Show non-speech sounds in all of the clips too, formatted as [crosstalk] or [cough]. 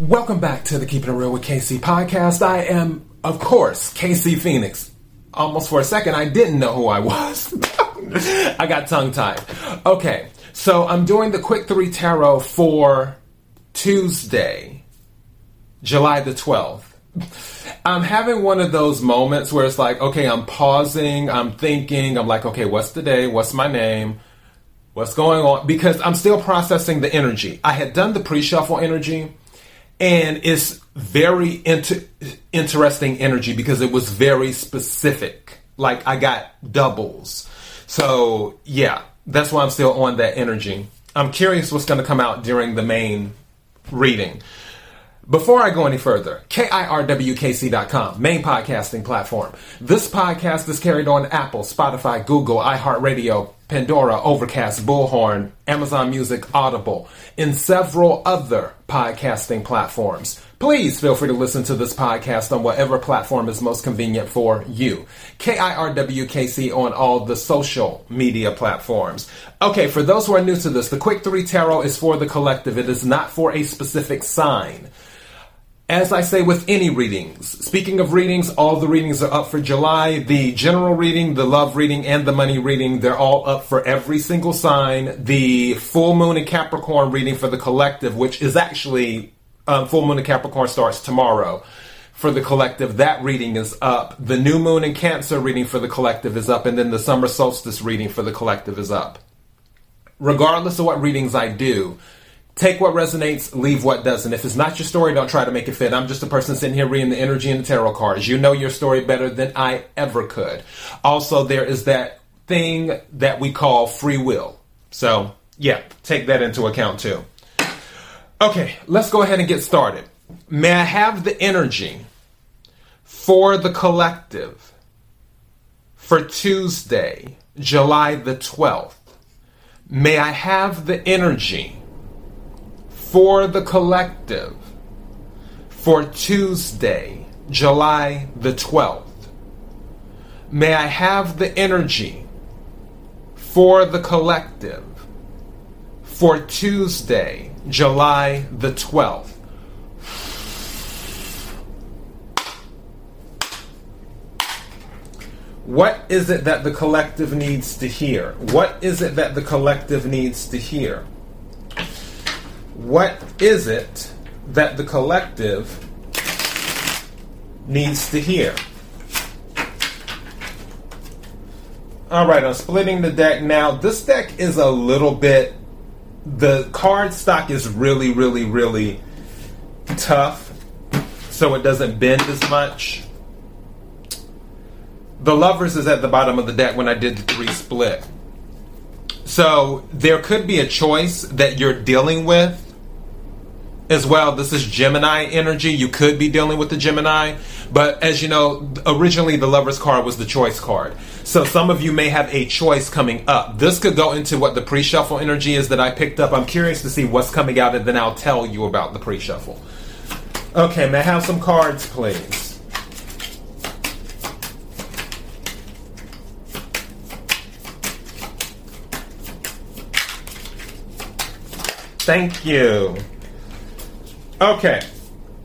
Welcome back to the Keeping It Real with KC podcast. I am, of course, KC Phoenix. Almost for a second, I didn't know who I was. [laughs] I got tongue tied. Okay, so I'm doing the quick three tarot for Tuesday, July the 12th. I'm having one of those moments where it's like, okay, I'm pausing, I'm thinking, I'm like, okay, what's the day? What's my name? What's going on? Because I'm still processing the energy. I had done the pre shuffle energy and it's very inter- interesting energy because it was very specific. Like I got doubles. So yeah, that's why I'm still on that energy. I'm curious what's going to come out during the main reading. Before I go any further, KIRWKC.com, main podcasting platform. This podcast is carried on Apple, Spotify, Google, iHeartRadio, Pandora, Overcast, Bullhorn, Amazon Music, Audible, and several other podcasting platforms. Please feel free to listen to this podcast on whatever platform is most convenient for you. KIRWKC on all the social media platforms. Okay, for those who are new to this, the Quick 3 Tarot is for the collective. It is not for a specific sign. As I say with any readings, speaking of readings, all the readings are up for July. The general reading, the love reading, and the money reading, they're all up for every single sign. The full moon and Capricorn reading for the collective, which is actually um, full moon and Capricorn starts tomorrow. For the collective, that reading is up. The new moon and Cancer reading for the collective is up, and then the summer solstice reading for the collective is up. Regardless of what readings I do, take what resonates, leave what doesn't. If it's not your story, don't try to make it fit. I'm just a person sitting here reading the energy and the tarot cards. You know your story better than I ever could. Also, there is that thing that we call free will. So, yeah, take that into account too. Okay, let's go ahead and get started. May I have the energy for the collective for Tuesday, July the 12th? May I have the energy for the collective for Tuesday, July the 12th. May I have the energy for the collective for Tuesday, July the 12th. What is it that the collective needs to hear? What is it that the collective needs to hear? What is it that the collective needs to hear? All right, I'm splitting the deck now. This deck is a little bit. The card stock is really, really, really tough, so it doesn't bend as much. The Lovers is at the bottom of the deck when I did the three split. So there could be a choice that you're dealing with as well. This is Gemini energy. You could be dealing with the Gemini, but as you know, originally the Lover's card was the choice card. So some of you may have a choice coming up. This could go into what the pre shuffle energy is that I picked up. I'm curious to see what's coming out, and then I'll tell you about the pre shuffle. Okay, may I have some cards, please? Thank you. Okay.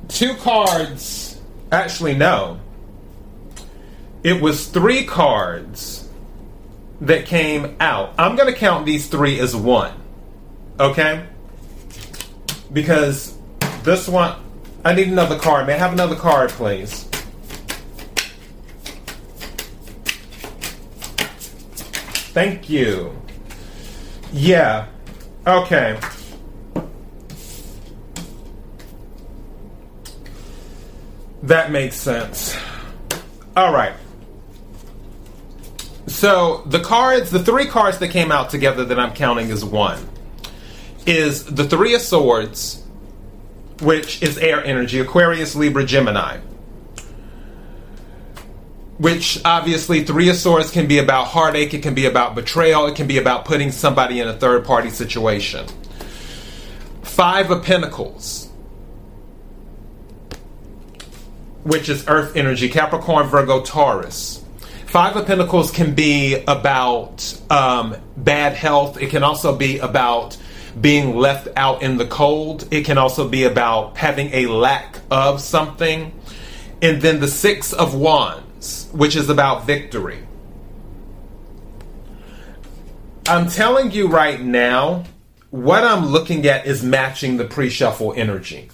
Two cards. Actually, no. It was three cards that came out. I'm going to count these three as one. Okay? Because this one, I need another card. May I have another card, please? Thank you. Yeah. Okay. That makes sense. All right. So the cards, the three cards that came out together that I'm counting as one, is the Three of Swords, which is air energy, Aquarius, Libra, Gemini. Which obviously, Three of Swords can be about heartache, it can be about betrayal, it can be about putting somebody in a third party situation. Five of Pentacles which is earth energy, Capricorn, Virgo, Taurus. Five of Pentacles can be about um, bad health. It can also be about being left out in the cold. It can also be about having a lack of something. And then the Six of Wands, which is about victory. I'm telling you right now, what I'm looking at is matching the pre shuffle energy.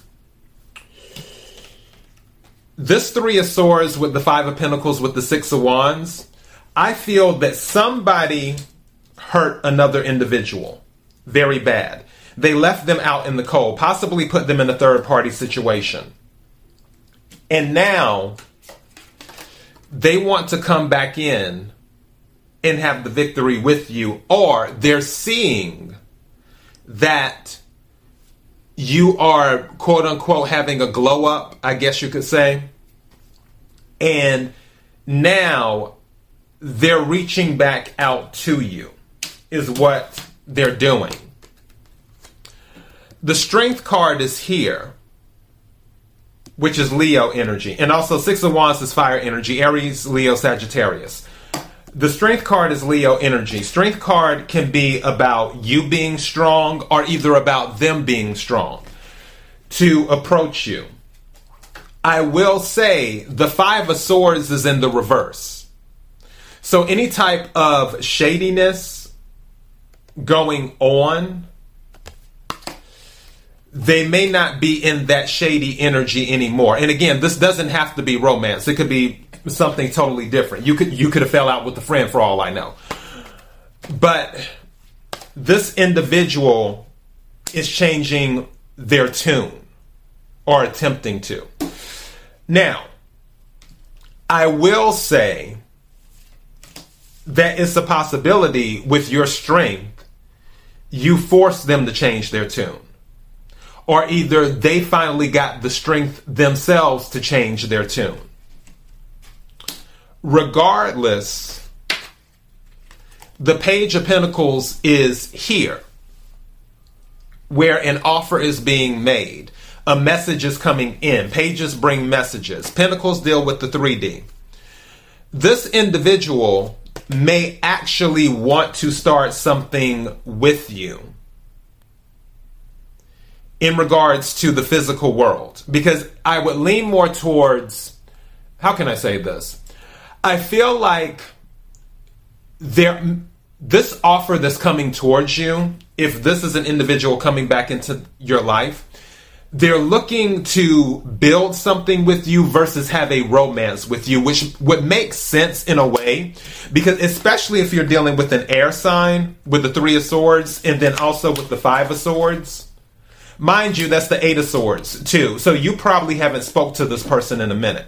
This Three of Swords with the Five of Pentacles with the Six of Wands, I feel that somebody hurt another individual very bad. They left them out in the cold, possibly put them in a third party situation. And now they want to come back in and have the victory with you, or they're seeing that you are quote unquote having a glow up, I guess you could say. And now they're reaching back out to you, is what they're doing. The strength card is here, which is Leo energy. And also, Six of Wands is fire energy Aries, Leo, Sagittarius. The strength card is Leo energy. Strength card can be about you being strong or either about them being strong to approach you. I will say the Five of Swords is in the reverse. So any type of shadiness going on, they may not be in that shady energy anymore. And again, this doesn't have to be romance. It could be something totally different. You could you could have fell out with a friend for all I know. But this individual is changing their tune or attempting to. Now, I will say that it's a possibility with your strength, you force them to change their tune. Or either they finally got the strength themselves to change their tune regardless, the Page of Pentacles is here, where an offer is being made. A message is coming in. Pages bring messages. Pentacles deal with the 3D. This individual may actually want to start something with you in regards to the physical world because I would lean more towards how can I say this? I feel like there this offer that's coming towards you, if this is an individual coming back into your life, they're looking to build something with you versus have a romance with you, which would make sense in a way, because especially if you're dealing with an air sign with the three of swords and then also with the five of swords. Mind you, that's the eight of swords too. So you probably haven't spoke to this person in a minute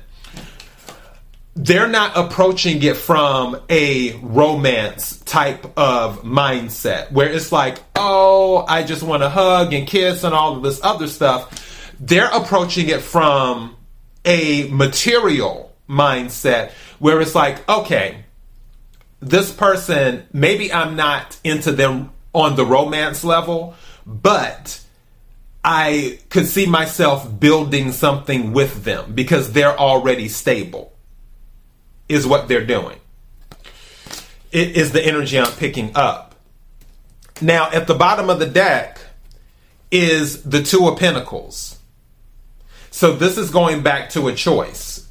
they're not approaching it from a romance type of mindset where it's like, oh, I just want to hug and kiss and all of this other stuff. They're approaching it from a material mindset where it's like, okay, this person, maybe I'm not into them on the romance level, but I could see myself building something with them because they're already stable is what they're doing. It is the energy I'm picking up. Now, at the bottom of the deck is the Two of Pentacles. So, this is going back to a choice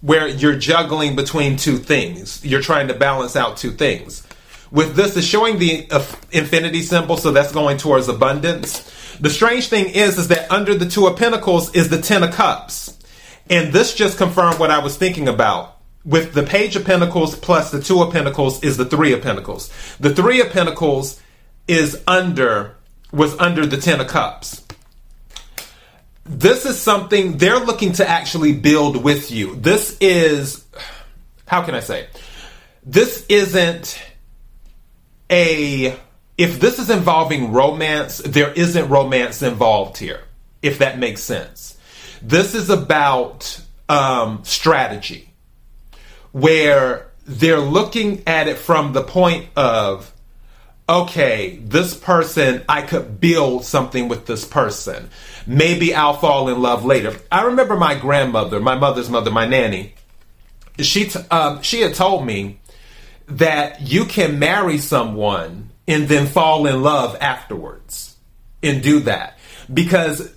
where you're juggling between two things. You're trying to balance out two things. With this, is showing the uh, infinity symbol, so that's going towards abundance. The strange thing is, is that under the Two of Pentacles is the Ten of Cups. And this just confirmed what I was thinking about with the page of pentacles plus the two of pentacles is the three of pentacles. The three of pentacles is under was under the ten of cups. This is something they're looking to actually build with you. This is how can i say? This isn't a if this is involving romance there isn't romance involved here if that makes sense. This is about um, strategy where they're looking at it from the point of, okay, this person, I could build something with this person. Maybe I'll fall in love later. I remember my grandmother, my mother's mother, my nanny. She t- um, she had told me that you can marry someone and then fall in love afterwards. and do that. Because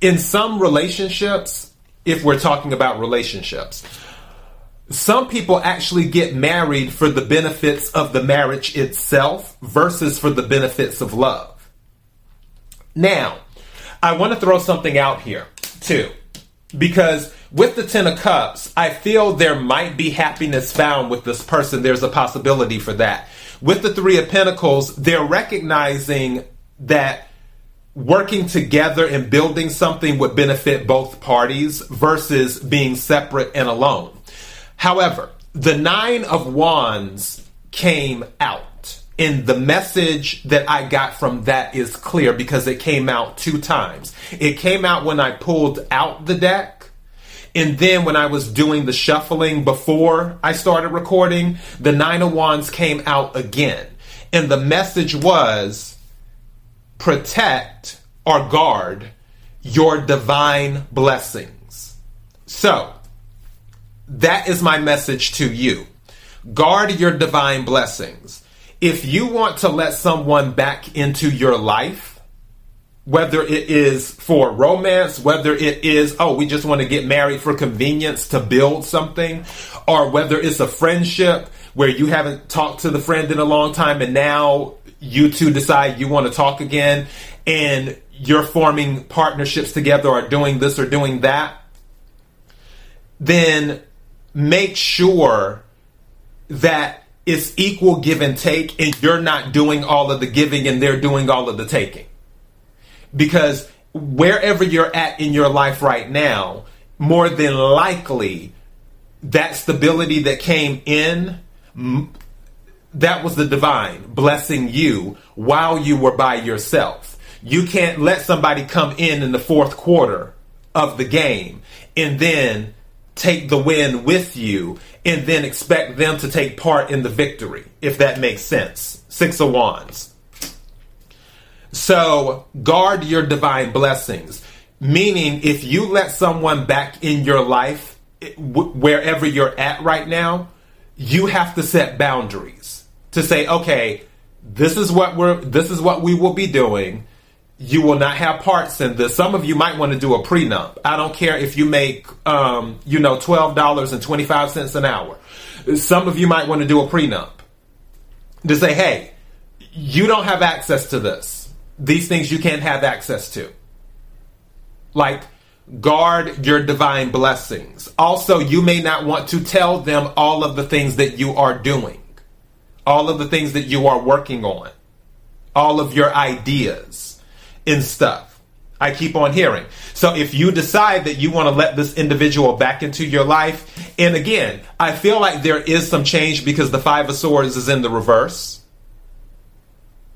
in some relationships, if we're talking about relationships, some people actually get married for the benefits of the marriage itself versus for the benefits of love. Now, I want to throw something out here too, because with the Ten of Cups, I feel there might be happiness found with this person. There's a possibility for that. With the Three of Pentacles, they're recognizing that working together and building something would benefit both parties versus being separate and alone. However, the Nine of Wands came out. And the message that I got from that is clear because it came out two times. It came out when I pulled out the deck. And then when I was doing the shuffling before I started recording, the Nine of Wands came out again. And the message was protect or guard your divine blessings. So, that is my message to you. Guard your divine blessings. If you want to let someone back into your life, whether it is for romance, whether it is, oh, we just want to get married for convenience to build something, or whether it's a friendship where you haven't talked to the friend in a long time and now you two decide you want to talk again and you're forming partnerships together or doing this or doing that, then make sure that it's equal give and take and you're not doing all of the giving and they're doing all of the taking. Because wherever you're at in your life right now, more than likely, that stability that came in, that was the divine blessing you while you were by yourself. You can't let somebody come in in the fourth quarter of the game and then take the win with you and then expect them to take part in the victory, if that makes sense. Six of Wands. So guard your divine blessings. Meaning, if you let someone back in your life, wherever you're at right now, you have to set boundaries to say, okay, this is what we're, this is what we will be doing you will not have parts in this. Some of you might want to do a prenup. I don't care if you make, um, you know, twelve dollars and twenty five cents an hour. Some of you might want to do a prenup to say, hey, you don't have access to this. These things you can't have access to. Like, guard your divine blessings. Also, you may not want to tell them all of the things that you are doing, all of the things that you are working on, all of your ideas in stuff. I keep on hearing. So if you decide that you want to let this individual back into your life, and again, I feel like there is some change because the Five of Swords is in the reverse.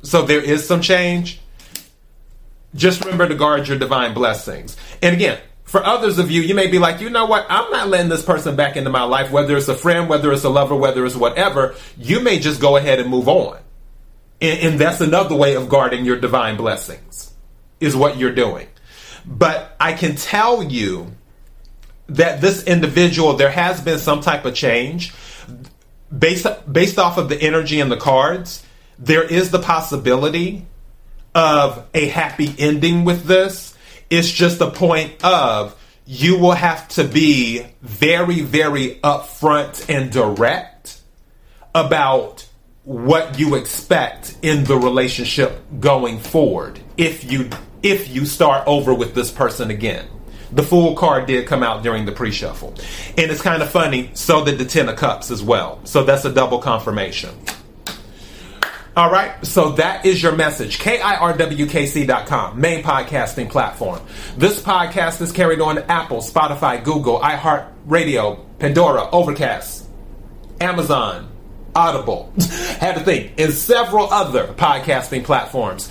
So there is some change. Just remember to guard your divine blessings. And again, for others of you, you may be like, you know what? I'm not letting this person back into my life, whether it's a friend, whether it's a lover, whether it's whatever. You may just go ahead and move on. And, and that's another way of guarding your divine blessings is what you're doing. But I can tell you that this individual, there has been some type of change based based off of the energy in the cards. There is the possibility of a happy ending with this. It's just the point of you will have to be very, very upfront and direct about what you expect in the relationship going forward if you if you start over with this person again. The Fool card did come out during the pre-shuffle. And it's kind of funny, so did the Ten of Cups as well. So that's a double confirmation. All right, so that is your message. KIRWKC.com, main podcasting platform. This podcast is carried on Apple, Spotify, Google, iHeartRadio, Pandora, Overcast, Amazon, Audible, [laughs] had to think, and several other podcasting platforms.